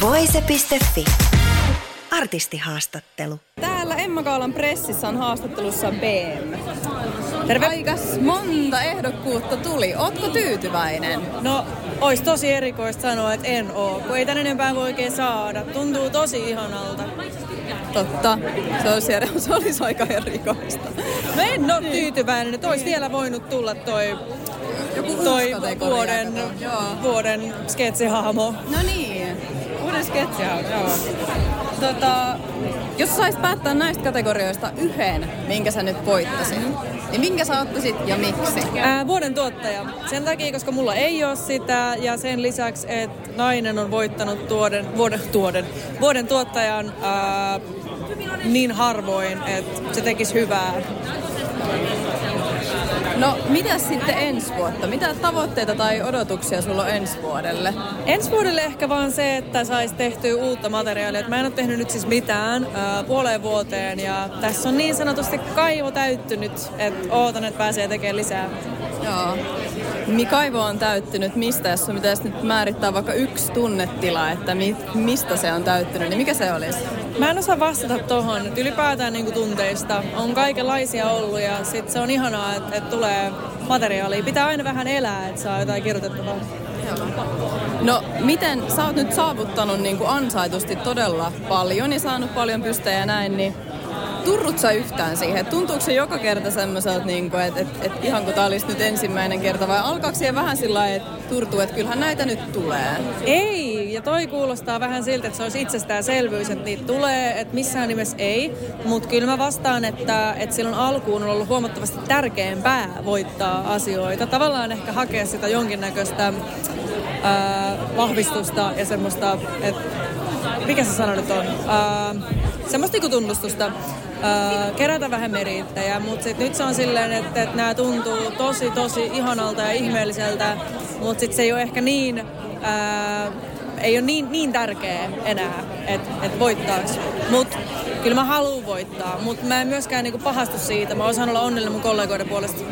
Voise.fi. Artistihaastattelu. Täällä Emma Kaalan pressissä on haastattelussa BM. Terve. Aikas monta ehdokkuutta tuli. Ootko tyytyväinen? No, ois tosi erikoista sanoa, että en oo, kun ei tän enempää voi oikein saada. Tuntuu tosi ihanalta. Totta. Se olisi, se olisi aika erikoista. No en oo tyytyväinen, että olisi vielä voinut tulla toi, Joku toi vuoden, vuoden sketsihahmo. No niin. Uuden sketsia, joo. Tota, jos sais päättää näistä kategorioista yhden, minkä sä nyt voittasit, niin minkä sä ottaisit ja miksi? Ää, vuoden tuottaja. Sen takia, koska mulla ei ole sitä ja sen lisäksi, että nainen on voittanut tuoden, vuoden, tuoden, vuoden tuottajan ää, niin harvoin, että se tekisi hyvää. No, mitä sitten ensi vuotta? Mitä tavoitteita tai odotuksia sulla on ensi vuodelle? Ensi vuodelle ehkä vaan se, että saisi tehtyä uutta materiaalia. Et Mä en ole tehnyt nyt siis mitään ää, puoleen vuoteen ja tässä on niin sanotusti kaivo täyttynyt, että ootan, että pääsee tekemään lisää. Joo. Mi kaivo on täyttynyt mistä, jos sun pitäisi nyt määrittää vaikka yksi tunnetila, että mi, mistä se on täyttynyt, niin mikä se olisi? Mä en osaa vastata tohon, että ylipäätään niinku tunteista on kaikenlaisia ollut ja sit se on ihanaa, että, että tulee materiaalia. Pitää aina vähän elää, että saa jotain kirjoitettavaa. No, miten sä oot nyt saavuttanut niin kuin ansaitusti todella paljon ja saanut paljon pystejä ja näin, niin turrut sä yhtään siihen? Tuntuuko se joka kerta semmoiselta, niin että, että, että ihan kun tää olisi nyt ensimmäinen kerta vai alkaako siihen vähän sillä lailla, että turtuu, että kyllähän näitä nyt tulee? Ei, ja toi kuulostaa vähän siltä, että se olisi itsestäänselvyys, että niitä tulee, että missään nimessä ei. Mutta kyllä mä vastaan, että, että silloin alkuun on ollut huomattavasti tärkeämpää voittaa asioita. Tavallaan ehkä hakea sitä jonkinnäköistä ää, vahvistusta ja semmoista, että mikä se sana nyt on, ää, semmoista niinku tunnustusta. Ää, kerätä vähän merittäjä, mutta sit nyt se on silleen, että, että nämä tuntuu tosi tosi ihanalta ja ihmeelliseltä, mutta sitten se ei ole ehkä niin, ää, ei ole niin, niin tärkeä enää, että et voittaaks. Mutta kyllä mä haluan voittaa, mutta mä en myöskään niinku pahastu siitä. Mä osaan olla onnellinen mun kollegoiden puolesta.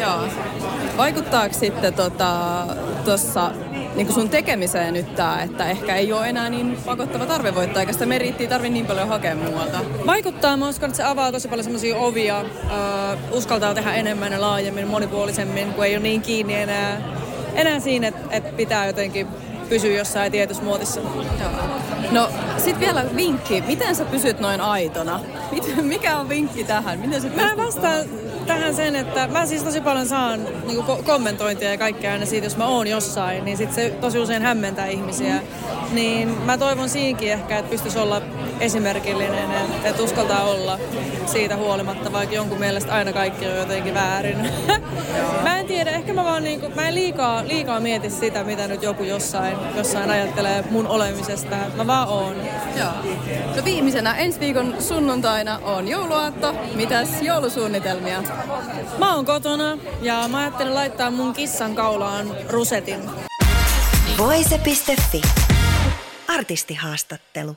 Joo. Vaikuttaako sitten tuossa tota, niin sun tekemiseen nyt tää, että ehkä ei ole enää niin pakottava tarve voittaa, eikä sitä meriittiä tarvi niin paljon hakea muualta? Vaikuttaa, mä uskon, että se avaa tosi paljon semmoisia ovia, äh, uskaltaa tehdä enemmän ja laajemmin, monipuolisemmin, kun ei ole niin kiinni enää, enää siinä, että, että pitää jotenkin pysyä jossain tietyssä muotissa. No, sit vielä vinkki. Miten sä pysyt noin aitona? Mikä on vinkki tähän? Miten sä Mä vastaan tähän sen, että mä siis tosi paljon saan niin ko- kommentointia ja kaikkea aina siitä, jos mä oon jossain, niin sit se tosi usein hämmentää ihmisiä. Niin mä toivon siinkin ehkä, että pystyisi olla esimerkillinen, että, että uskaltaa olla siitä huolimatta, vaikka jonkun mielestä aina kaikki on jotenkin väärin. mä en tiedä, ehkä mä vaan niinku, mä en liikaa, liikaa mieti sitä, mitä nyt joku jossain, jossain ajattelee mun olemisesta. Mä vaan oon. Joo. No viimeisenä ensi viikon sunnuntaina on jouluaatto. Mitäs joulusuunnitelmia? Mä oon kotona ja mä ajattelin laittaa mun kissan kaulaan rusetin. Voise.fi. Artistihaastattelu.